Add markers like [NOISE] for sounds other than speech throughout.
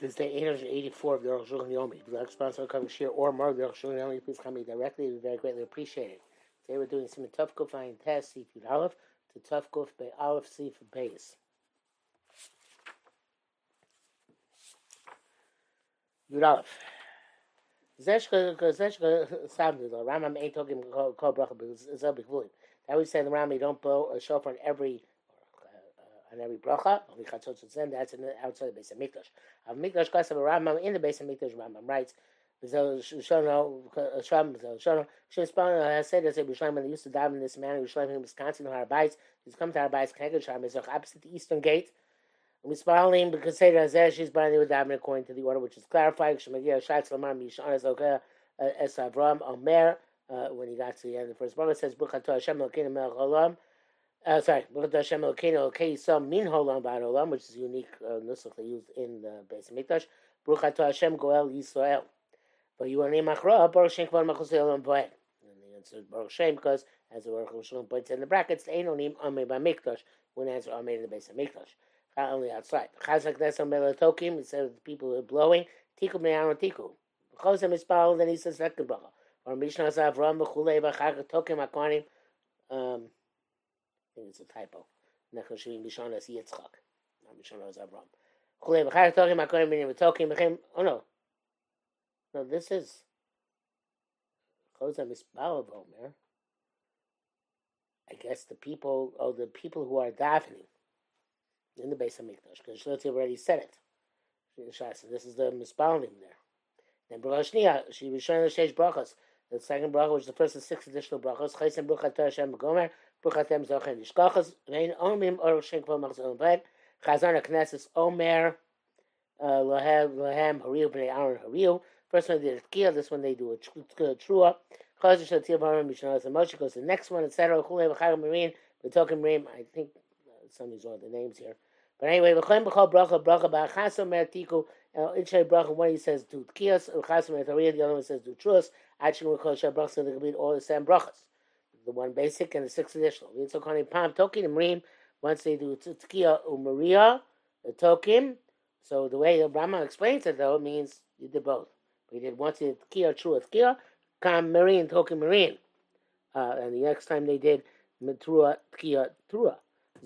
This is day 884 of the Rosh Hashanah Yomi. If you'd like to sponsor a coming share or more of the Rosh Hashanah Yomi, please come me directly. It would be very greatly appreciated. Today we're doing some Tuf Kuf Ayin Test, Sif Yud Aleph, to Tuf Kuf Be Aleph, Sif Beis. Yud Aleph. That we say in the Rambam, you don't blow a shofar on every on every bracha. Only chatzot zen. That's in the, outside the base of mikdash. Av mikdash kasav Rambam in the base of mikdash. Rambam writes. Shono, has said that Yerushalayim when they used to dive in this manner, Yerushalayim in Wisconsin, Har Bais, he's come to Har Bais, Knegel Sham, is opposite the eastern gate. Spalling because say that Azeh, she's by the diving according to the order which is clarified. Shemagia, Shatz, Lamar, Mishan, as Okay, as uh, Avram, Omer, uh, when he got to the end of the first bar, it says, Buchato Hashem, Lokeinu Melech Olam, uh, sorry, Hashem Elokeinu Okay, Yisrael Min Holam Ba'ad Olam, which is unique uh, nusach they used in the base of Mikdash. Baruch Ato Hashem Goel Yisrael. But you are named Machra, Baruch Shem Kvar Machos Olam Boed. And the answer is Baruch Shem because, as the Baruch Hashem points in the brackets, the Einonim Amei Ba Mikdash. One answer Amei in the base of Mikdash. Not only outside. Chazak Nesam Melatokim, it says the people who are blowing. Tiku Me'aron Tiku. Chosem Ispal, then he says second bracha. Or Mishnah Zavram B'chulei B'chag Tokim Akwanim. Um, think it's a typo. Nechel Shemim Bishon as Yitzchak. Not Bishon as Avram. Chulei v'char tokim hakoyim b'nim v'tokim b'chem. Oh no. No, this is Chozeh Misbal of Omer. I guess the people, oh, the people who are davening in the base of Mikdash, because Shlotzeh already said it. So this is the misbalim there. Then Bracha Shnia, she was showing the Sheish Brachas. The second bracha, which the first of six additional brachas, Chaysim Bruchat Hashem Gomer, Bruchatem Zochen Yishkachas, Vein Omim Or Shenkvo Machzon Bed, Chazan HaKnesses Omer, uh, Lohem Lohem Hariu Bnei Aaron Hariu. First one they did Tkiya, this one they do a Trua. Chazar Shatil Baram Mishnah Moshe goes the next one, etc. Chulei V'chayim Marine, V'tokim Rim, I think uh, some of these are the names here. But anyway, V'chem B'chol Bracha Bracha Ba'achas Omer Tiku, each uh, Bracha, one he says do Tkiyas, V'chas Omer Tariya, the other one says do Truas. We call Shah Brachas, they can be all the same brachas the one basic and the six additional. Pam Tokin Rim, once they do Tkiya Umaria, the Tokim. So the way the Brahma explains it though, means you did both. We did once you did Tkiya, true Tkiya, Kam Marine, Tokim Marine. Uh, and the next time they did Metrua, Tkiya, Trua.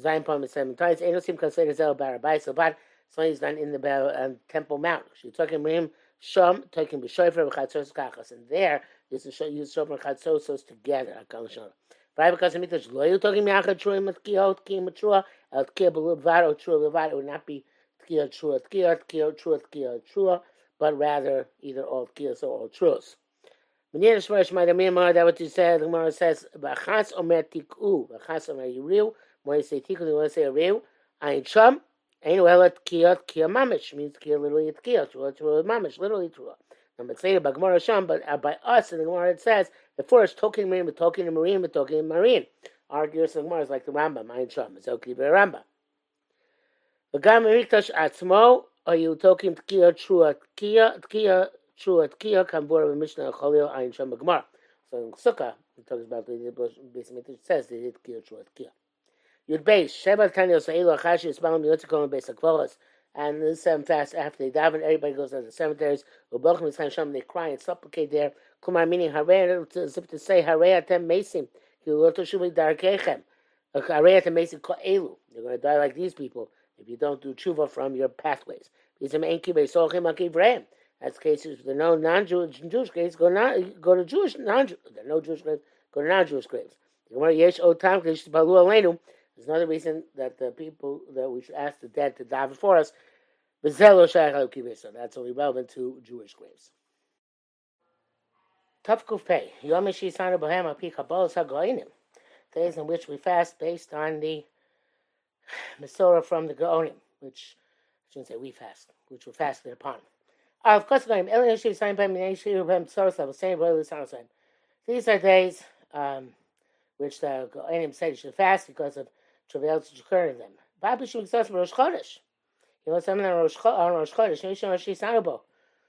Zayin Pam seven times. Enosim considered Zel Barabai, so but so he's done in the uh, Temple Mount. She's talking Rim, Shom, taking B'Shoifer, B'Chatzos Kachas. And there, is to show you Shofar Chatzosos together. Hakal Shana. Right, because Mikdash lo you talking miachad trua matkiyah tkiyah matrua el tkiyah b'levad or trua levad. It would not be tkiyah trua tkiyah tkiyah trua tkiyah trua, but rather either all tkiyahs or all truas. Menir Shmar Shmar Damir that what you said. The Gemara says b'achas omer tiku b'achas omer yiriu. When you say tiku, you want to say riu. Ayin sham. Ayin uela tkiyah tkiyah mamish means tkiyah literally tkiyah trua trua mamish literally trua. Number three, by Gemara Sham, but uh, by us in the Gemara it says the first talking marine, but talking to marine, but talking to marine. Argues the Gemara is like the Rambam, Ayin Sham, it's okay, but Rambam. The Gam Mikdash Atzmo, are you talking Tkiya Trua Tkiya Tkiya Trua Tkiya Kambura Mishnah Cholio Ayin Sham Gemara. So in Sukkah, it talks about the basement. It says they did Tkiya Trua Tkiya. Yud Beis Sheba Tanya Seilu Achashi Yisbalim Yotzikon Beis Akvolas. And the seven fast after they daven, everybody goes to the cemeteries. They cry and supplicate there. Kumar meaning as if to say harei atem mesim. darkechem. Harei atem mesim elu. You're going to die like these people if you don't do tshuva from your pathways. That's cases the no non-Jewish Jewish graves go not go to Jewish non there are no Jewish graves go to non-Jewish graves. There's another reason that the people that we should ask the dead to die for us. That's only relevant to Jewish graves. Pei, Yom. Days in which we fast based on the Masorah from the Gaonim, which I shouldn't say we fast, which we're fasted upon. Of course, these are days um, which the Gaonim said you should fast because of travails which occur in them. Bible should exist for Rosh Chodesh. You know, some of them are Rosh Chodesh.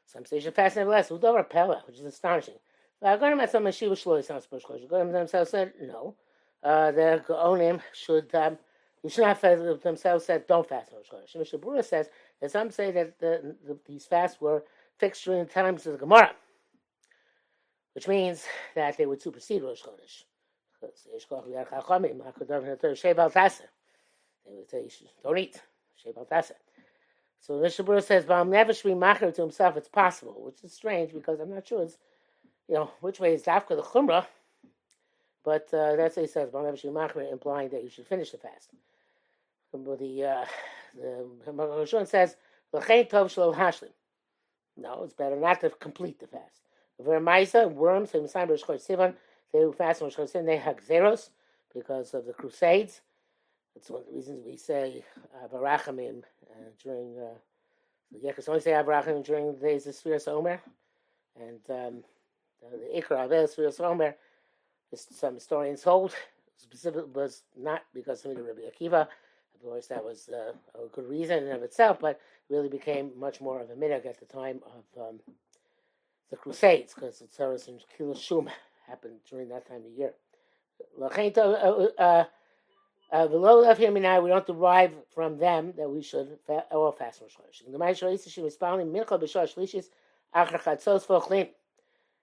Some say you should fast nevertheless. Udover Pella, which is astonishing. Gaonim had some Shiva Shlois on Spurs Chodesh. Gaonim themselves said no. Uh, the Gaonim should um, you should not fast themselves said don't fast on Rosh Chodesh. Mishnah Berurah says that some say that the, the, these fasts were fixed during the times of the Gemara, which means that they would supersede Rosh Chodesh. They would say, don't eat. So Mishnah Berurah says, Baal never should be macher to himself. It's possible, which is strange because I'm not sure it's, you know, which way is Dafka the Chumrah. But uh, that's what he says, never should be macher, implying that you should finish the fast. But the, uh, the Rishon says, L'chein tov shlo hashlim. No, it's better not to complete the fast. Worms, Sivan, they who fast on Rosh they have zeros because of the Crusades. That's one of the reasons we say Avarachamim uh, during uh, Yekas only say Avarachamim during the days of Sfiras Omer, and um, the, Ikra of Sfiras Omer. Some historians hold specific was not because of the Rabbi Akiva. Of course, that was uh, a good reason in of itself, but really became much more of a minhag at the time of um, the Crusades, because the Tzaras and Kilashum happened during that time of year. Uh, uh, uh, we don't derive from them that we should all fast Rosh Chodesh. The Ma'aseh.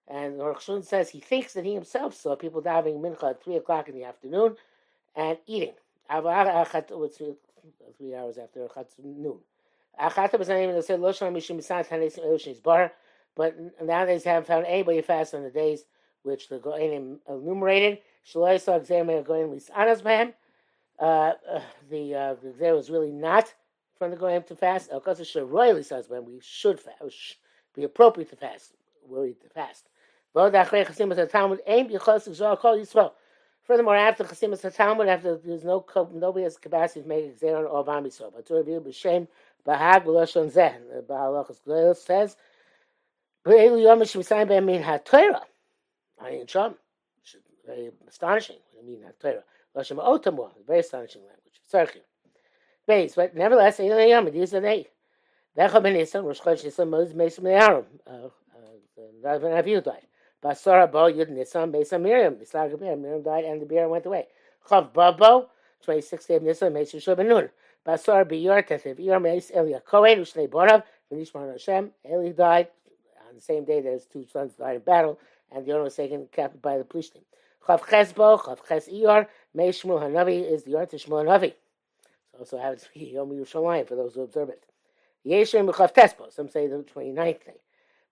And Rosh says he thinks that he himself saw people diving Mincha at 3 o'clock in the afternoon and eating. Three hours after noon. Was but nowadays haven't found anybody fast on the days which the Gaonim enumerated. Shalai saw Xerme Gaonim Lisanas Bam. Uh, uh, the uh, there was really not from the Goyim to fast. It should royally says when we should fast, it should be appropriate to fast. Worried to fast. Furthermore, after Chasimus Talmud, after there's no nobody has capacity to make Xeron or Vamisor, but to review B'Shem Bahag V'Loshon Zeh, Bahalachas says, "Be'elu Yom Shemisayin Be'amin HaTorah." I mean, very astonishing. I mean HaTorah. Lashon Otamor, very astonishing language. Tzarchim. Base, but nevertheless, these are they. Vecha ben Nisan, Rosh Chodesh Nisan, Moses Mesim Ne'arim. Uh, uh, Rav and Avihu died. Basara Bo Yud Nisan, Beis Miriam. Mislag Miriam died, and the beer went away. Chav Babo, 26th day of Nisan, Mesim Shub Nun. Basar Biyar Tethev Iyar Meis Elia Kohen, Ushnei Borav, Venishman Hashem. Eli died on the same day that his two sons died in battle, and the owner was taken captive by the Plishtim. Chav Chesbo, Chav Ches Iyar, May Shmuel Hanavi is the Yart Shmuel Hanavi. So also happens to be Yom Yerushalayim for those who observe it. Yeshim B'chav Tespo, some say the 29th day.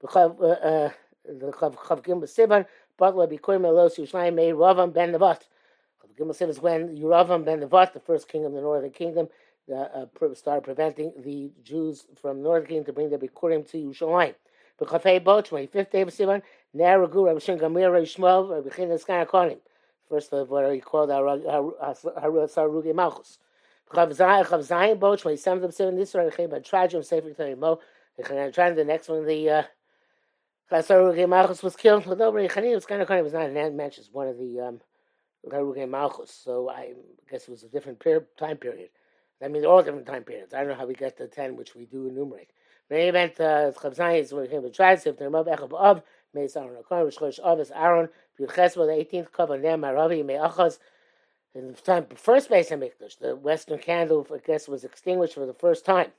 B'chav, uh, uh, the Chav Chav Gimel Sivan, Butler B'koyim Elos Yerushalayim made Ravam Ben Nevat. Chav Gimel Sivan is when Yeravam Ben Nevat, the first king of the northern kingdom, uh, started preventing the Jews from northern kingdom to bring their Bikurim to Yerushalayim. B'chafei Bo, 25th day of Sivan, Ner Ragu, Rabbi Shem Gamir, Rabbi Shmuel, Rabbi Chin Eskan Akonim first of what he called Sarugi Malchus. Chav Zayin Boch, when he summed up seven this one, came by Trajum, Sefer Mo. The next one, the uh, Sarugi Malchus was killed. Although kind of kind was not an mention, it's one of the um, Sarugi Malchus. So I guess it was a different period, time period. I mean, all different time periods. I don't know how we get the ten, which we do enumerate. In any event, Chav is when he came by Trajum, Sefer Mo, Echab Av, Meis Aaron Akonim, Rosh Chodesh Avis Aaron, Yudches the 18th cup of Nem Aravi Me'achaz. In the time, first base of Mikdash, the western candle, I guess, was extinguished for the first time.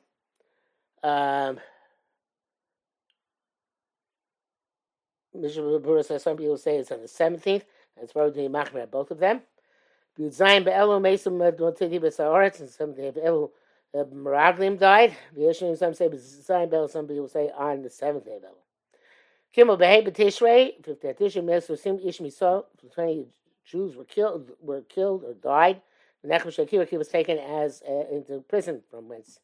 Um, some people say it's on the 17th. That's probably Machmer both of them. Zayin Be'elu and some Meraglim died. Some say some people say on the 7th day of Elu. Kimmel Behei B'Tishrei, 50th Tishrei, Mesu Sim Ish Miso, 20 Jews were killed, were killed or died. Nechem Shakir was taken as uh, into prison from whence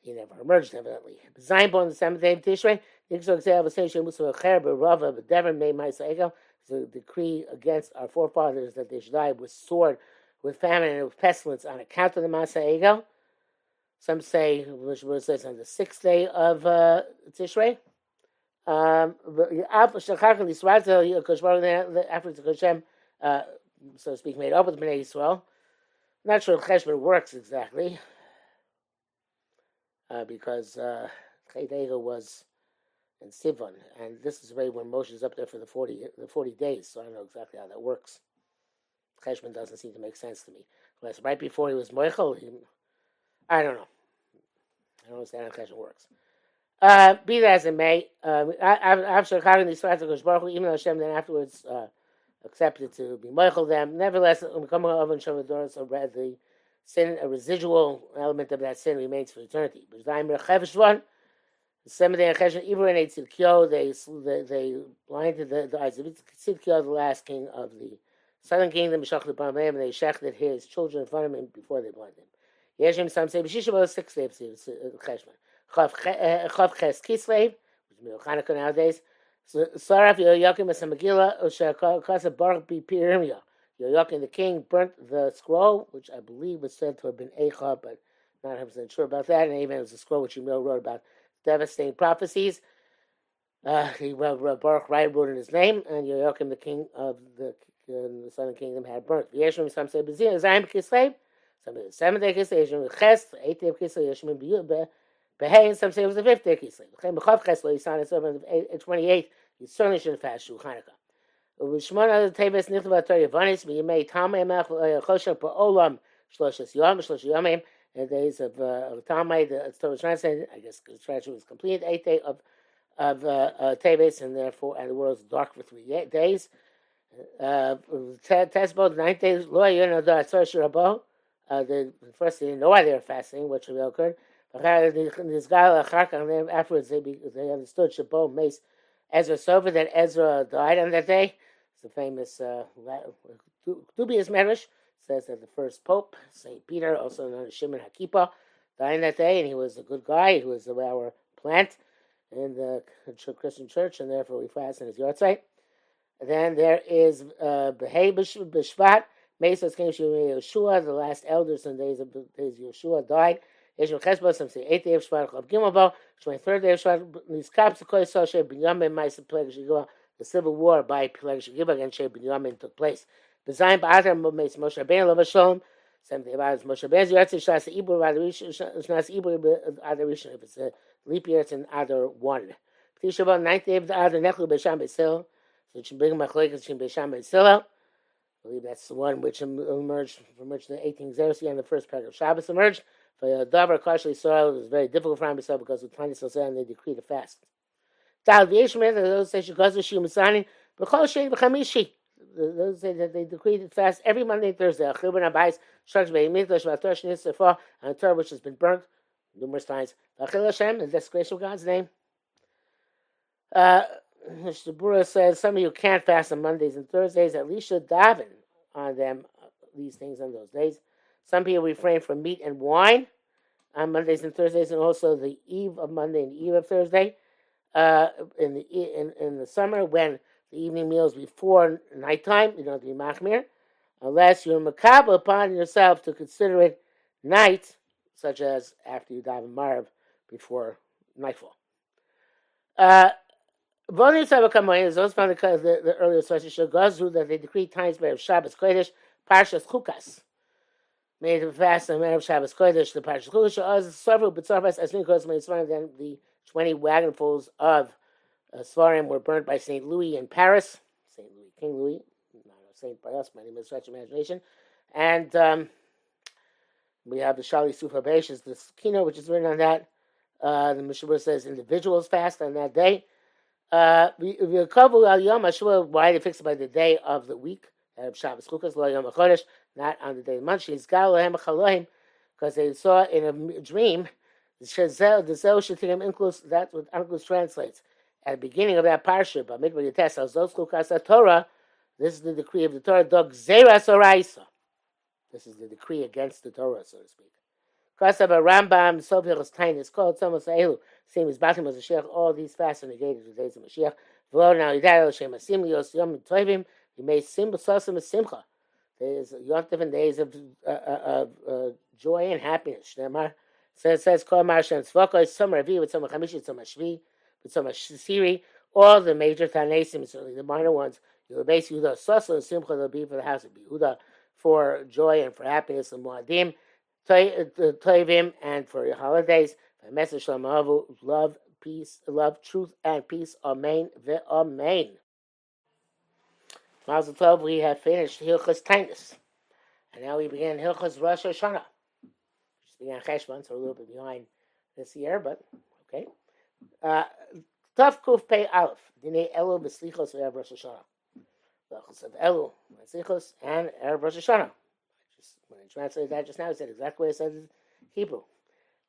he never emerged, evidently. Zayin born the seventh day of Tishrei, Nixo Xev Asensha Musa Cher Berava B'Dever Mei Ma'isa'ego, the decree against our forefathers that they should die with sword, with famine, and with pestilence on account of the Masa'ego. Some say, which says on the sixth day of uh, Tishrei. Um, after the Hashem, uh, so to speak, made up with Bnei Yisrael. Not sure Cheshbon works exactly, uh, because uh, was in Sivan, and this is right when Moshe is up there for the forty the forty days. So I don't know exactly how that works. Cheshbon doesn't seem to make sense to me. Unless right before he was Moichel, I don't know. I don't understand how Cheshvan works. Uh, be that as it may, uh, after Chagin these Baruch Hu, even though Hashem then afterwards uh, accepted to be Michael them, nevertheless, Umkama Oven Shavadoris read the sin, a residual element of that sin remains for eternity. But some of the Cheshvan, even in Tzidkio, they they they blinded the, the eyes of Tzidkio, the last king of the southern kingdom, Meshach the and they shechted his children in front of him before they blinded him. Say, B'shisha six days, Cheshvan. Chav Ches Kislev, which is Chanukah nowadays. Saraf Yoyakim as a Megillah, Ushakasa Baruch Bi Pirimya. Yoyakim the king burnt the scroll, which I believe was said to have been Echa, but not 100% sure about that. And even it was a scroll which he wrote about devastating prophecies. Uh, he wrote, Baruch Rai wrote in his name, and Yoyakim the king of the, uh, the southern kingdom had burnt. Yeshua say Bezin, Zayim Kislev, some say seven day Kislev, Yeshua Ches, eight day Kislev, Yeshua Behei, some say it was the fifth day Kislev. Chem B'chav Cheslo, you signed it 28, you certainly shouldn't fast Shu Chanukah. ובשמונה טייבס נכתב בתור יוונס, בימי תמי מלך חושן פעולם שלושת יום, שלושה ימים, in the days of uh, Tamai, the Torah translated, I guess the translation was complete, eighth day of of uh, uh, Teves, and therefore, and the world is dark for three days. Uh, Tesbo, the ninth day, Lo Yonah Da Tzor Shirabo, the first they didn't know why they were fasting, which occurred. Guy afterwards they they understood Shabo Mace Ezra Sofer that Ezra died on that day. It's a famous uh, dubious medrash says that the first pope Saint Peter, also known as Shimon Hakipa, died that day, and he was a good guy. He was our plant in the Christian church, and therefore we fast in his yahrzeit. Then there is uh, Behei B'Shvat. Mesos came to Yeshua, the last elders in the days of days Yeshua died. Yeshua Chesbos, I'm saying, day of Shvar Chav Gimabo, Shmei third day of Shvar, Nizkab Sekoy Soshe, Binyam Ben Maisa Peleg Shigiba, the civil war by Peleg Shigiba against Shei Binyam took place. The by other Meis Moshe Ben Lava Shalom, same thing about Moshe Ben Ziyatzin, Shas Ibu, Shnas Ibu, if it's a leap year, it's an Adar 1. Tisha ninth day of the Adar, Nechlu B'Sham B'Sil, so Shim B'Gim Machlekes, Shim B'Sham B'Sil, I believe that's the one which emerged from which the 18th Xerxes and the first paragraph of Shabbos emerged. For Davar Kashli Soil, it was very difficult for him himself because of Tiny Sosel and they decreed a fast. Those say say that they decreed fast every Monday and Thursday. Chibun Abayis, Shach B'Ei Mikdash, V'ator Shnei Sefer, and a Torah which has been burnt numerous times. V'achil Hashem, the desecration of God's name. Uh, Mr. Bura says some of you can't fast on Mondays and Thursdays. At least should daven on them, these things on those days. Some people refrain from meat and wine on Mondays and Thursdays, and also the eve of Monday and eve of Thursday. Uh, in the in, in the summer, when the evening meals before nighttime, you don't have to be machmir, unless you're macabre upon yourself to consider it night, such as after you dive in marv before nightfall. Uh, Volumes have is also found because the, the earlier sources show Gazu that they decree times by Shabbos Kodesh, Parshas Chukas made him fast on of Shabbos Kodesh, the Parshas Chukosh, as several B'tzarfas, as Nicholas made Svarim, then the 20 wagonfuls of uh, Svarim were burnt by St. Louis in Paris. St. Louis, King Louis, not Saint by us, my name is stretch imagination. And um, we have the Shali Sufa Beish, is the keynote which is written on that. Uh, the Mishabur says individuals fast on that day. Uh, why they fix it by the day of the week of Shabbos Chukas, Lo Yom not on the day of the month. Because they saw in a dream. The Zel Shetirim that's what Onkelos translates at the beginning of that parsha. But Mikvah Yates Zos Chukas Torah. This is the decree of the Torah. Dog Zeras Oraisa. This is the decree against the Torah, so to speak. Krasab Rambam Sovhichos Tainis called Thomas Elu. Same as Batim as Mashiach. All these fasts are negated the days of Mashiach. V'lo now Yidayel Shem Asim Lios Yom Tovim. You may sim b'sasim simcha. There's different days of, uh, uh, of uh, joy and happiness. Shnemar says says Kol Marshan Tzvaka Tzom Ravi Tzom Chamishi Tzom Shvi with Tzom Siri. All the major Tanasim, certainly the minor ones. You'll base Yehuda Sasa and Simcha will be for the house of Yehuda for joy and for happiness and Moadim, Toivim, and for your holidays. Message Shalom love, peace, love, truth, and peace. Amen. Amen. Mazel Tov, we have finished Hilchas Tainus. And now we begin Hilchas Rosh Hashanah. Which began Cheshvan, so a little bit behind this year, but okay. Uh, Tav Kuf Pei Aleph. Dine Elu B'Slichos Erev Rosh Hashanah. Lachos of Elu B'Slichos and Erev Rosh Hashanah. When I translated that just now, I said exactly what I said in Hebrew.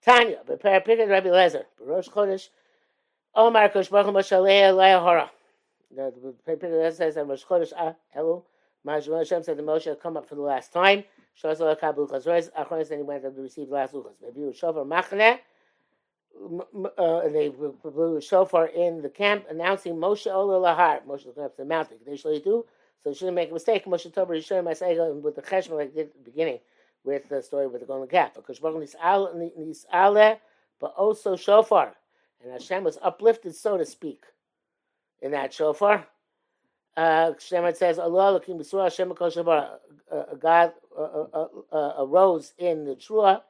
Tanya, B'Per Pikad Rabbi Lezer, B'Rosh Chodesh, Omar Kosh Baruch Moshe Leah Leah Hora. The Pikad Lezer says that Rosh Chodesh Ah Elu, Ma'ashem Hashem said the Moshe come up for the last time. Shaz Ola Kabul Chazrois, Achronis, then he went up to receive the last Luchas. Maybe it was Shofar Machaneh, uh, they blew a shofar in the camp announcing Moshe Ola Lahar. Moshe going up to the mountain. They should do so. They shouldn't make a mistake. Moshe Tober Yisrael Masega with the cheshma like did at the beginning with the story with the golden calf. Because Nisale, but also shofar, and Hashem was uplifted, so to speak, in that shofar. Uh, says, Allah Lakim B'Surah Hashem God uh, uh, arose in the Trua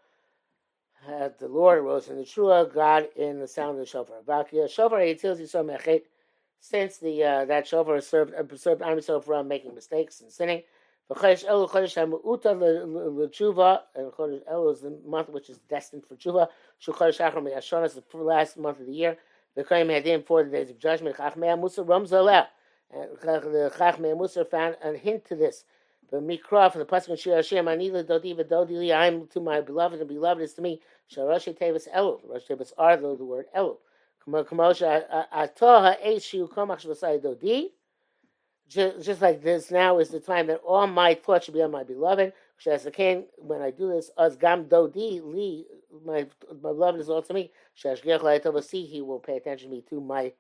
uh, the Lord rose in the Trua, God in the sound of the shofar. Vakia shofar you so mechet. Since the uh, that shofar served uh, served army from making mistakes and sinning. V'chodesh Elu chodesh hamuuta l'tshuva, and chodesh Elu is the month which is destined for tshuva. Shu chodesh achar me'ashon is the last month of the year. V'koyim hadim for the days of judgment. Chachmei Musa Ramzaleh. And the Chachmei Musa found a hint to this. But Mikra from the Pasuk Shir Hashem, Anila Dodi V'Dodi I'm to my beloved, and beloved is to me. Sharashi Tevis Elu. Rashi Tevis are the, the word Elu. Just like this now is the time that all my thoughts should be on my beloved. When I do this, as my my beloved is also me. see he will pay attention to me to my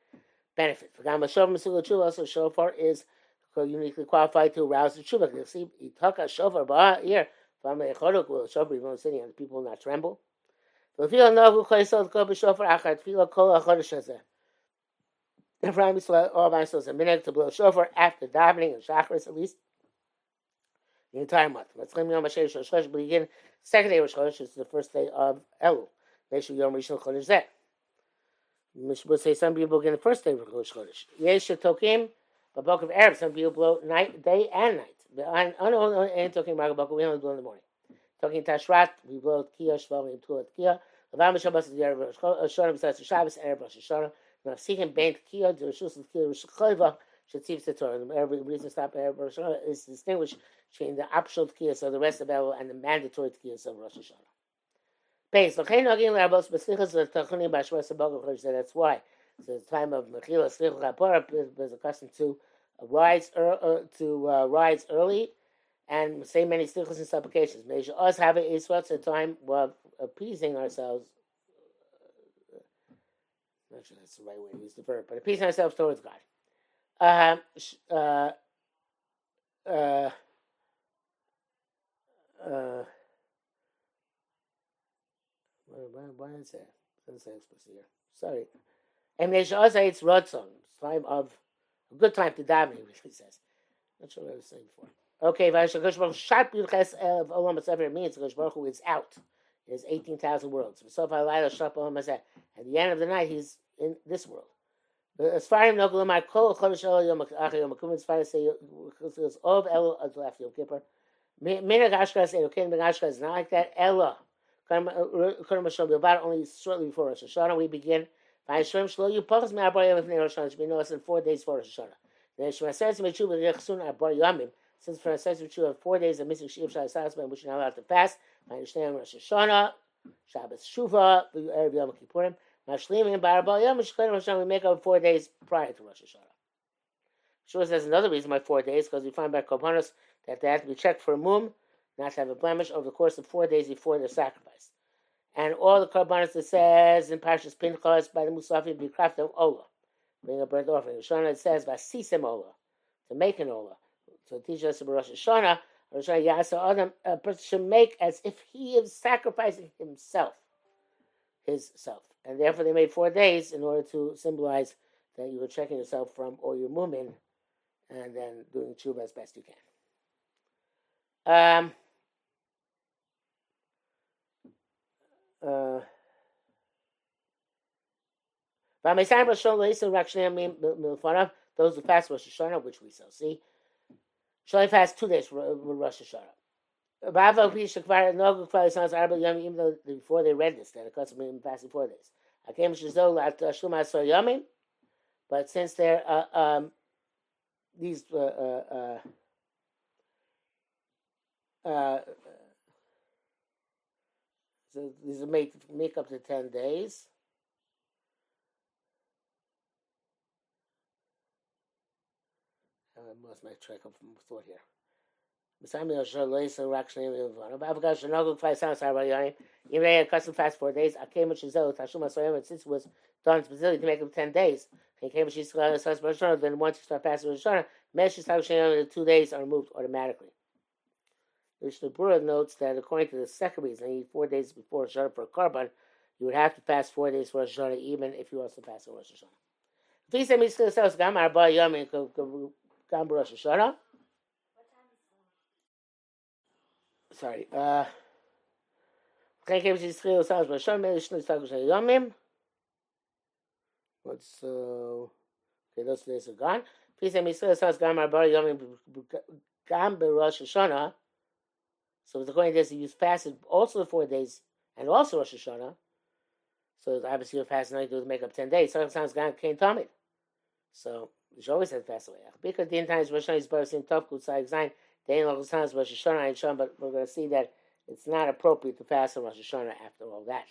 benefit. Also shofar is uniquely qualified to arouse the tshuva. See, he took a shofar ba here from a choruk will shofar and people will not tremble. Hazeh. Ephraim Yisrael, all of us a minute to blow shofar after davening and chakras at least. The entire month. Let's Yom Hashem Rosh Chodesh begin. Second day of Rosh Chodesh is the first day of Elul. Meshu Yom Rishon Chodesh Zeh. Mishmur say some people begin the first day of Rosh Chodesh. Yesh Tokim a book of Arab, some people blow night, day and night. But on, on, on, and about Book, we only blow in the morning. Talking Tashrat, we blow Kia, Shval, and Tuat The Rosh Hashanah, besides the Shabbos, Arab Rosh Hashanah. Bain Kia, the Rosh Hashanah, Kia, Rosh Setor. Every reason to stop Arab Rosh Hashanah is distinguished between the optional Kia, so the rest of Elul, and the mandatory Kia of Rosh Hashanah. Base, that's why. So the time of Mechila Slichus HaPorah is accustomed to rides uh, to uh, rides early and say many stichos and supplications. May us have a iswatz a time while appeasing ourselves. Not sure that's the right way to use the verb, but appeasing ourselves towards God. Uh, uh, uh, uh, why, why is that? Doesn't say explicit here. Sorry. And it's Rotzon, time of a good time to daven, [LAUGHS] he says. Not sure what I was saying before. Okay, of Olam Hasefer means Kosh Baruch Hu is out. There's 18,000 worlds. I at the end of the night, he's in this world. As far as Golamai Kol Chodesh El Yom Achar Yom Akum, as far as say it's of Elo until after Yom Kippur. Minag Ashkas and Okin Minag Ashkas is not like that. Ella. Kurma uh, Shom Yobar only shortly before Rosh Hashanah we begin. Vayishrim shlo you pachas me arba yamim fnei Rosh Hashanah. Should be no less than four days for Rosh Hashanah. Then Shema says me tshuva yechsun arba yamim. Since for a sense of tshuva, four days of missing shiv shai sasman, which you're not allowed to fast. I understand Rosh Hashanah, Shabbos Shuva, Erev Yom Kippurim. Ba'arba yamim shkodim Rosh Hashanah. We make up four days prior to Rosh Hashanah. Sure says another reason why four days, because we find by Kopanos that they have to be checked for a mum, not to have a blemish over the course of four days before their sacrifice and all the carbonates that says in Parshas Pinchas by the Musafi be crafted ola, bring a burnt offering. Shana it says vasisim ola, to make an ola. So teach us about Rosh Hashanah. Rosh Hashanah a person should make as if he is sacrificing himself, his self, and therefore they made four days in order to symbolize that you were checking yourself from all your mumin, and then doing tshuva as best you can. Um, Uh, those who fast Rosh Hashanah, which we shall see, shall fast two days with Rosh Hashanah. Bava Pisha Kvar no Kvar sounds Arba Yom even though before they read this that it cost them fasting four days. I came Shizol at Shuma So Yomim, but since they're uh, um, these uh, uh, uh, uh, so these are make make up to ten days. I lost my track of thought here. Even they custom fast four days, I came with Shizel, Tashuma Soyam, since it was done specifically to make them ten days. He came with Shizel, then once you start fasting with Shana, Mesh the two days are removed automatically. Mishnah Berurah notes that according to the second reason, four days before Shana for a carbon, you would have to fast four days for Shana, even if you also fast Rosh Hashanah. He Gam Rosh Hashanah, sorry. Uh, what's uh, okay? Those days are gone. Please let me say this gam arba yomim gam berosh Hashanah. So according to this, you fasted also the four days and also Rosh Hashanah. So obviously you're fasting nine to make up ten days. Sometimes gam came tamid. So should always have fast away. Because the times Rosh is better in tough good side sign. They ain't Rosh Hashanah, Rosh Hashanah, but we're going to see that it's not appropriate to fast on Rosh Hashanah after all that.